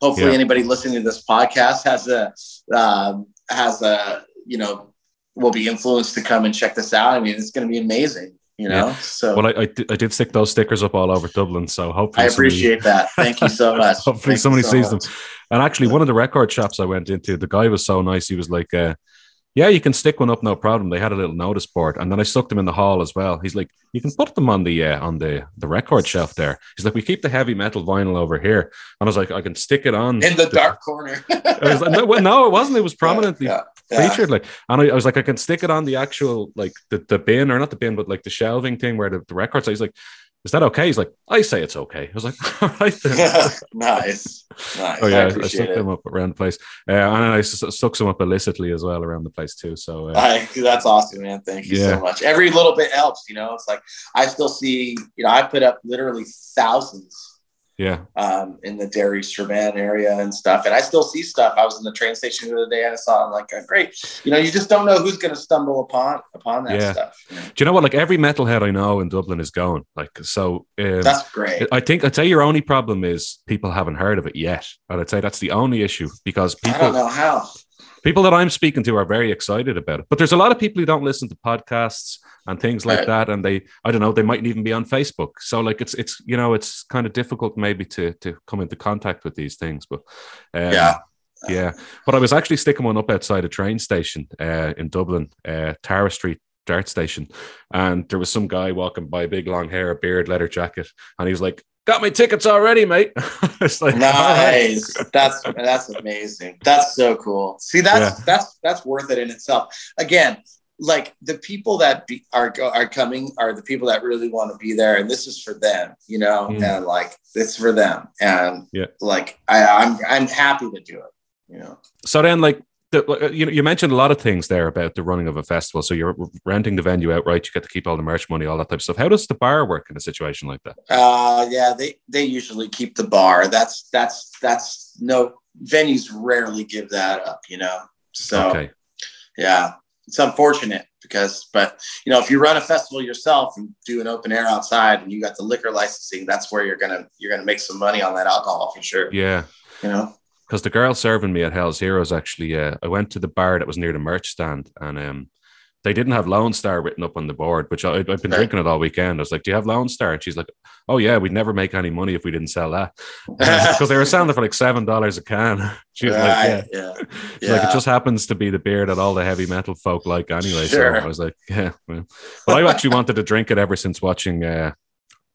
Hopefully, yeah. anybody listening to this podcast has a um, has a you know will be influenced to come and check this out. I mean, it's going to be amazing. You know, yeah. so well, I, I, I, did stick those stickers up all over Dublin, so hopefully I appreciate somebody, that. Thank you so [LAUGHS] much. hopefully, Thank somebody so sees much. them. And actually, one of the record shops I went into, the guy was so nice. He was like, uh, yeah, you can stick one up, no problem. They had a little notice board, and then I stuck them in the hall as well. He's like, you can put them on the uh, on the the record shelf there. He's like, we keep the heavy metal vinyl over here, and I was like, I can stick it on in the, the dark corner. [LAUGHS] like, no, no, it wasn't. It was [LAUGHS] prominently yeah, yeah, featured. Like, and I, I, was like, I can stick it on the actual like the the bin or not the bin, but like the shelving thing where the, the records. So he's like, is that okay? He's like, I say it's okay. I was like, [LAUGHS] all right then. [LAUGHS] nice. Nice. Oh, yeah. I, I stuck it. them up around the place. Uh, and I stuck some up illicitly as well around the place too. So uh, I, that's awesome, man. Thank you yeah. so much. Every little bit helps, you know. It's like I still see, you know, I put up literally thousands yeah. Um, in the Derry Strabane area and stuff. And I still see stuff. I was in the train station the other day and I saw, I'm like, oh, great. You know, you just don't know who's going to stumble upon upon that yeah. stuff. You know? Do you know what? Like every metalhead I know in Dublin is going. Like, so um, that's great. I think I'd say your only problem is people haven't heard of it yet. And I'd say that's the only issue because people. I don't know how people that I'm speaking to are very excited about it. But there's a lot of people who don't listen to podcasts and things like that, and they, I don't know, they mightn't even be on Facebook. So like it's it's you know it's kind of difficult maybe to to come into contact with these things. But um, yeah. Yeah, but I was actually sticking one up outside a train station uh, in Dublin, uh, Tara Street Dart Station, and there was some guy walking by, big long hair, beard, leather jacket, and he was like, got my tickets already, mate. [LAUGHS] [LAUGHS] it's like nice. that's that's amazing. That's so cool. See, that's yeah. that's that's worth it in itself. Again, like the people that be, are are coming are the people that really want to be there, and this is for them, you know, mm. and like it's for them, and yeah, like I, I'm I'm happy to do it, you know. So then, like the, uh, you know, you mentioned a lot of things there about the running of a festival. So you're renting the venue outright. You get to keep all the merch money, all that type of stuff. How does the bar work in a situation like that? Uh, yeah, they they usually keep the bar. That's that's that's no venues rarely give that up. You know, so okay. yeah, it's unfortunate because, but you know, if you run a festival yourself and do an open air outside and you got the liquor licensing, that's where you're gonna you're gonna make some money on that alcohol for sure. Yeah, you know because the girl serving me at Hell's Heroes actually, uh, I went to the bar that was near the merch stand, and um, they didn't have Lone Star written up on the board, which I, have been drinking it all weekend. I was like, "Do you have Lone Star?" And she's like, "Oh yeah, we'd never make any money if we didn't sell that," [LAUGHS] because they were selling it for like seven dollars a can. [LAUGHS] She was right, like, "Yeah, yeah. yeah. like it just happens to be the beer that all the heavy metal folk like anyway." Sure. So I was like, "Yeah," well. but I actually wanted to drink it ever since watching. Uh,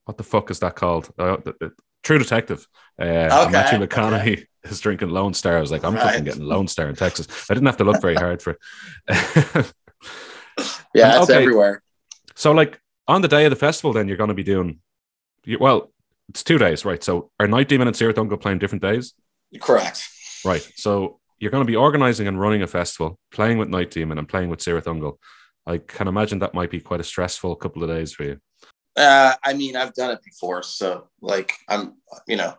what the fuck is that called? Uh, True Detective. Uh, okay, Matthew McConaughey okay. [LAUGHS] is drinking Lone Star. I was like, I'm right. fucking getting Lone Star in Texas. I didn't have to look very hard for it. [LAUGHS] yeah, it's okay. everywhere. So, like on the day of the festival, then you're going to be doing you, well, it's two days, right? So are Night Demon and Cirith Ungol playing different days? Correct. Right. So you're going to be organizing and running a festival, playing with Night Demon and playing with Cirith Ungol. I can imagine that might be quite a stressful couple of days for you. Uh, I mean, I've done it before, so like I'm, you know,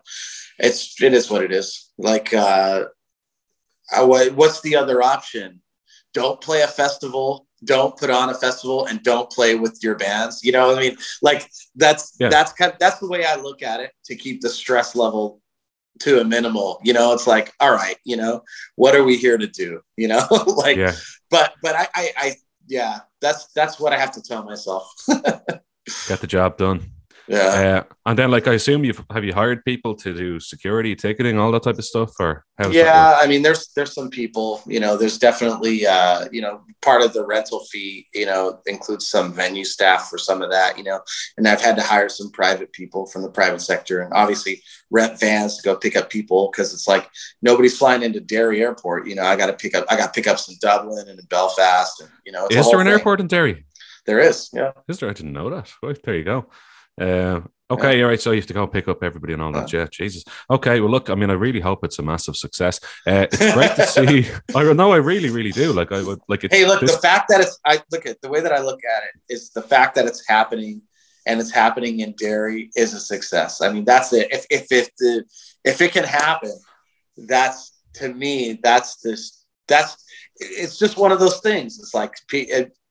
it's it is what it is. Like, uh, I, what's the other option? Don't play a festival. Don't put on a festival, and don't play with your bands. You know what I mean? Like that's yeah. that's kind of, that's the way I look at it to keep the stress level to a minimal. You know, it's like, all right, you know, what are we here to do? You know, [LAUGHS] like, yeah. but but I, I I yeah, that's that's what I have to tell myself. [LAUGHS] Get the job done. Yeah. Uh, and then, like, I assume you've have you hired people to do security, ticketing, all that type of stuff, or yeah, I mean, there's there's some people, you know, there's definitely, uh, you know, part of the rental fee, you know, includes some venue staff for some of that, you know, and I've had to hire some private people from the private sector, and obviously rent vans to go pick up people because it's like nobody's flying into Derry Airport, you know, I got to pick up, I got pickups in Dublin and in Belfast, and you know, is there an thing. airport in Derry? There is, yeah. Is there? I didn't know that. Right, there you go. Uh, okay, yeah. all right. So you have to go pick up everybody and all that. Yeah, Jesus. Okay, well, look. I mean, I really hope it's a massive success. Uh, it's [LAUGHS] great to see. I know. I really, really do. Like, I would like. Hey, look. This- the fact that it's. I look at the way that I look at it is the fact that it's happening, and it's happening in Derry is a success. I mean, that's it. If if if the if it can happen, that's to me. That's this. That's. It's just one of those things. It's like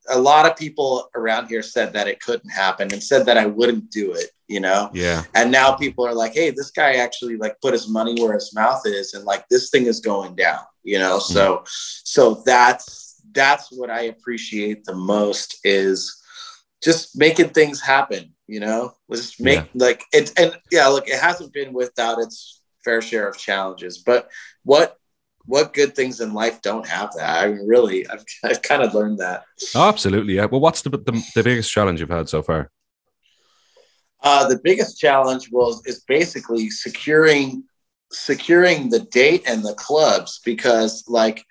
a lot of people around here said that it couldn't happen and said that I wouldn't do it, you know? Yeah. And now people are like, hey, this guy actually like put his money where his mouth is and like this thing is going down, you know? Mm. So so that's that's what I appreciate the most is just making things happen, you know? Just make yeah. like it and yeah, look, it hasn't been without its fair share of challenges, but what what good things in life don't have that? I mean, really, [LAUGHS] I've, I've kind of learned that. Oh, absolutely. Yeah. Well, what's the, the, the biggest challenge you've had so far? Uh, the biggest challenge was is basically securing securing the date and the clubs because like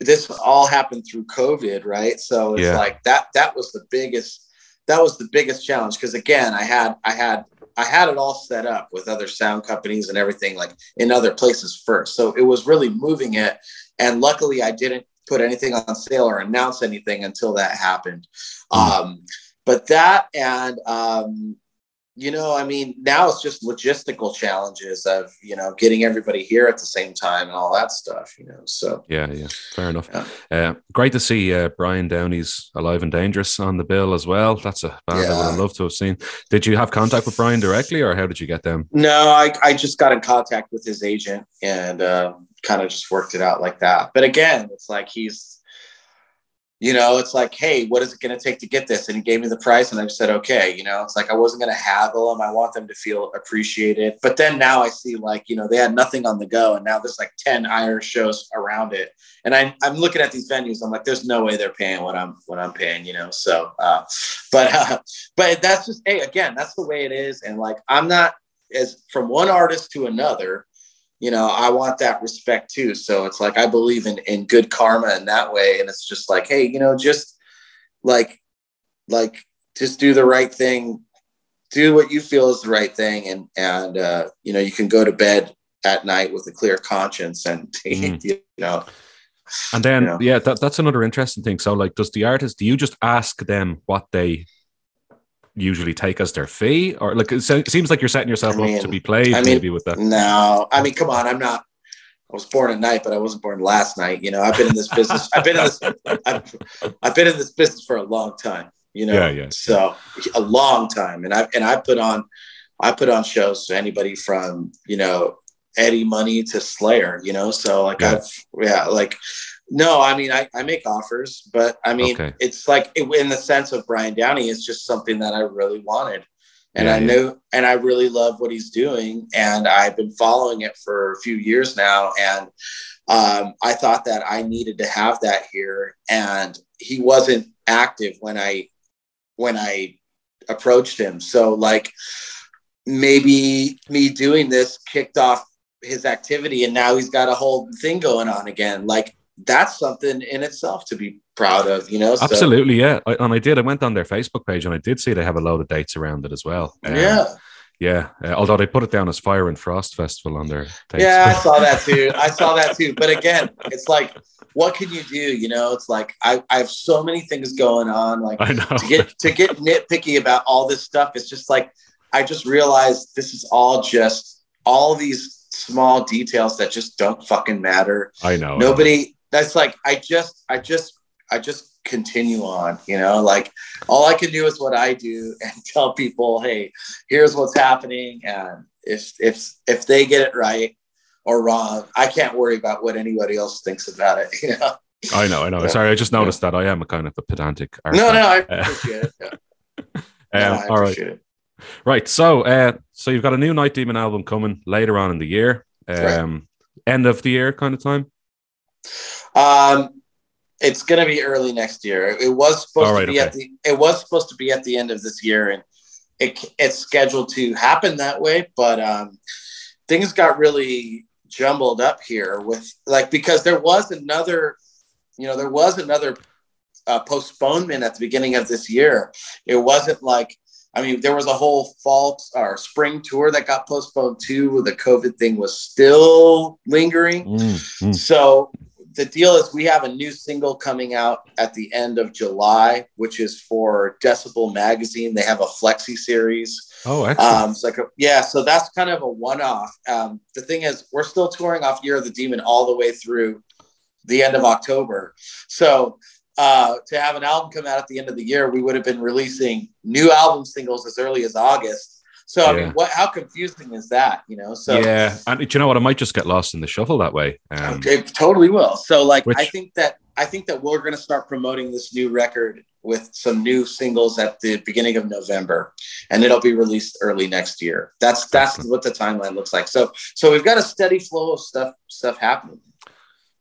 this all happened through COVID, right? So it's yeah. like that that was the biggest that was the biggest challenge because again, I had I had I had it all set up with other sound companies and everything like in other places first. So it was really moving it. And luckily, I didn't put anything on sale or announce anything until that happened. Mm-hmm. Um, but that and um, you know, I mean, now it's just logistical challenges of, you know, getting everybody here at the same time and all that stuff, you know. So, yeah, yeah, fair enough. Yeah. Uh, great to see uh, Brian Downey's Alive and Dangerous on the bill as well. That's a band yeah. I would have loved to have seen. Did you have contact with Brian directly or how did you get them? No, I, I just got in contact with his agent and uh, kind of just worked it out like that. But again, it's like he's, you know, it's like, hey, what is it going to take to get this? And he gave me the price, and I said, okay. You know, it's like I wasn't going to haggle them. I want them to feel appreciated. But then now I see, like, you know, they had nothing on the go, and now there's like ten Irish shows around it. And I, I'm looking at these venues. I'm like, there's no way they're paying what I'm what I'm paying. You know, so, uh, but uh, but that's just, hey, again, that's the way it is. And like, I'm not as from one artist to another you know i want that respect too. So it's like i believe in in good karma in that way. And it's just like hey you know just like like just do the right thing. Do what you feel is the right thing. And and uh you know you can go to bed at night with a clear conscience and mm. [LAUGHS] you know. And then you know. yeah that, that's another interesting thing. So like does the artist do you just ask them what they usually take as their fee, or like it seems like you're setting yourself I mean, up to be played I mean, maybe with that. No, I mean, come on, I'm not. I was born at night, but I wasn't born last night. You know, I've been in this business. I've been in this. I've, I've been in this business for a long time. You know, yeah, yeah. So a long time, and I and I put on, I put on shows to anybody from you know Eddie Money to Slayer. You know, so like yeah. I've yeah like no, I mean, I, I make offers, but I mean, okay. it's like it, in the sense of Brian Downey, it's just something that I really wanted. And yeah, I knew, and I really love what he's doing. And I've been following it for a few years now. And um, I thought that I needed to have that here. And he wasn't active when I, when I approached him. So like maybe me doing this kicked off his activity and now he's got a whole thing going on again. Like that's something in itself to be proud of, you know? So, Absolutely, yeah. I, and I did. I went on their Facebook page and I did see they have a load of dates around it as well. Um, yeah. Yeah, uh, although they put it down as Fire and Frost Festival on their. Tapes. Yeah, I [LAUGHS] saw that too. I saw that too. But again, it's like, what can you do? You know, it's like I, I have so many things going on. Like I know. to get to get nitpicky about all this stuff. It's just like I just realized this is all just all these small details that just don't fucking matter. I know. Nobody. That's like I just I just I just continue on you know like all i can do is what i do [LAUGHS] and tell people hey here's what's happening and if if if they get it right or wrong i can't worry about what anybody else thinks about it [LAUGHS] you know I know, I know. Yeah. Sorry, I just noticed that I am a kind of a pedantic. Artist. no no i Uh, appreciate it yeah. [LAUGHS] Um, No, all right, it. right. So, uh, so you've got a new Night Demon album coming later on in the year, Right. um, end of the year kind of time. Um it's going to be early next year. It was supposed right, to be at the it was supposed to be at the end of this year and it, it's scheduled to happen that way but um things got really jumbled up here with like because there was another you know there was another uh, postponement at the beginning of this year. It wasn't like i mean there was a whole fall or spring tour that got postponed too. The covid thing was still lingering. Mm, so the deal is we have a new single coming out at the end of July, which is for Decibel Magazine. They have a flexi series. Oh, excellent. Um, it's like a, yeah, so that's kind of a one-off. Um, the thing is, we're still touring off Year of the Demon all the way through the end of October. So uh, to have an album come out at the end of the year, we would have been releasing new album singles as early as August. So I mean, what? How confusing is that? You know? So yeah, and do you know what? I might just get lost in the shuffle that way. Um, it totally will. So like Which- I think that I think that we're going to start promoting this new record with some new singles at the beginning of November and it'll be released early next year. That's that's Excellent. what the timeline looks like. So so we've got a steady flow of stuff stuff happening.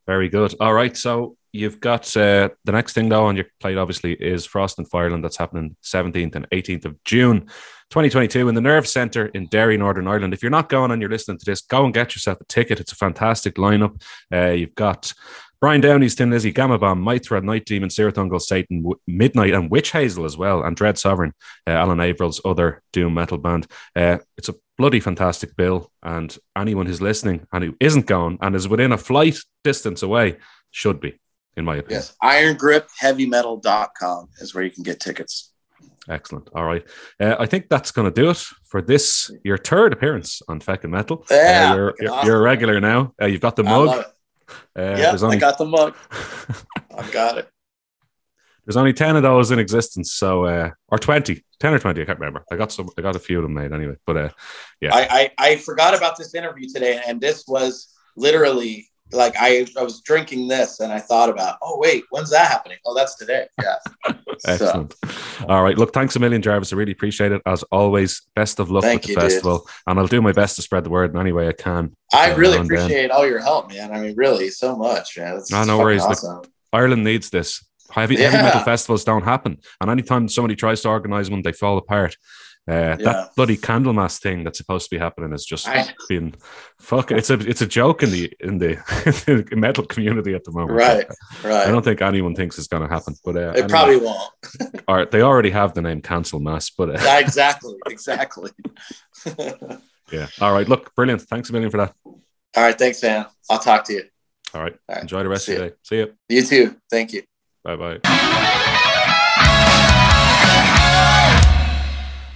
Very good. All right. So you've got uh, the next thing though on your plate, obviously, is Frost and Fire Ireland. That's happening 17th and 18th of June, 2022, in the Nerve Centre in Derry, Northern Ireland. If you're not going and you're listening to this, go and get yourself a ticket. It's a fantastic lineup. Uh, you've got Brian Downey's Thin Lizzy, Gama Bomb, Mythra, Night Demon, Cirith Ungol, Satan, W- Midnight, and Witch Hazel as well, and Dread Sovereign, uh, Alan Averill's other doom metal band. Uh, it's a bloody fantastic bill, and anyone who's listening and who isn't going and is within a flight distance away should be, in my opinion. Yes. IronGripHeavyMetal.com is where you can get tickets. Excellent. All right. Uh, I think that's going to do it for this, your third appearance on Feckin' Metal. Uh, Yeah, you're, you're, awesome. you're a regular now. Uh, you've got the mug. Uh, yeah, only, I got the mug. [LAUGHS] I've got it. There's only 10 of those in existence. So, uh, or 20, 10 or 20. I can't remember. I got some, I got a few of them made anyway. But uh, Yeah. I, I, I forgot about this interview today, and this was literally like I, I was drinking this and I thought about, oh wait, when's that happening? Oh, that's today. Yeah. [LAUGHS] So, excellent. All right. Look, thanks a million, Jarvis. I really appreciate it. As always, best of luck Thank with the you, dude. festival. And I'll do my best to spread the word in any way I can. I Uh, really and then- appreciate all your help, man. I mean, really, so much, man. It's, No, no worries. Look, Awesome. Ireland needs this. Heavy, heavy metal festivals don't happen. And anytime somebody tries to organize one, they fall apart. Uh, Yeah. That bloody Candlemas thing that's supposed to be happening is just I- being fuck. It's a it's a joke in the in the [LAUGHS] metal community at the moment. Right, right. I don't think anyone thinks it's going to happen. But uh, It anyway, probably won't. [LAUGHS] or they already have the name Cancel Mass. But uh, Yeah, exactly, exactly. [LAUGHS] yeah, all right. Look, brilliant. Thanks a million for that. all right, thanks, man. I'll talk to you. All right, All right. enjoy the rest See of your day. See you. You too. Thank you. Bye bye.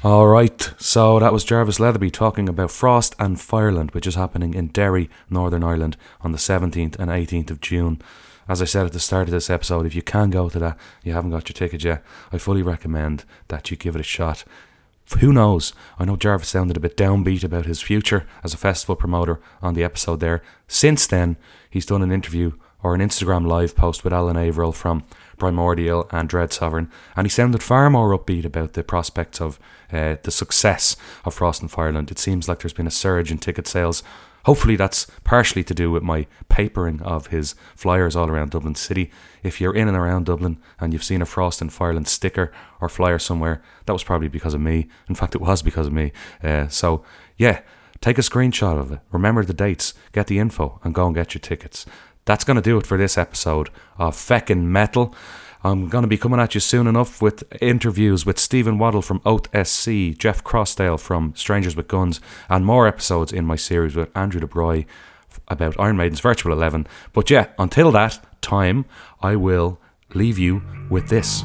All right, so that was Jarvis Leatherby talking about Frost and Fire Ireland, which is happening in Derry, Northern Ireland, on the 17th and 18th of June. As I said at the start of this episode, if you can go to that, you haven't got your ticket yet, I fully recommend that you give it a shot. Who knows? I know Jarvis sounded a bit downbeat about his future as a festival promoter on the episode there. Since then, he's done an interview or an Instagram live post with Alan Averill from Primordial and Dread Sovereign, and he sounded far more upbeat about the prospects of uh, the success of Frost and Fire Ireland. It seems like there's been a surge in ticket sales. Hopefully, that's partially to do with my papering of his flyers all around Dublin City. If you're in and around Dublin and you've seen a Frost and Fire Ireland sticker or flyer somewhere, that was probably because of me. In fact, it was because of me. Uh, so, yeah, take a screenshot of it. Remember the dates, get the info, and go and get your tickets. That's going to do it for this episode of Feckin' Metal. I'm going to be coming at you soon enough with interviews with Stephen Waddle from Oath SC, Jeff Crossdale from Strangers with Guns, and more episodes in my series with Andrew DeBroy about Iron Maiden's Virtual XI. But yeah, until that time, I will leave you with this.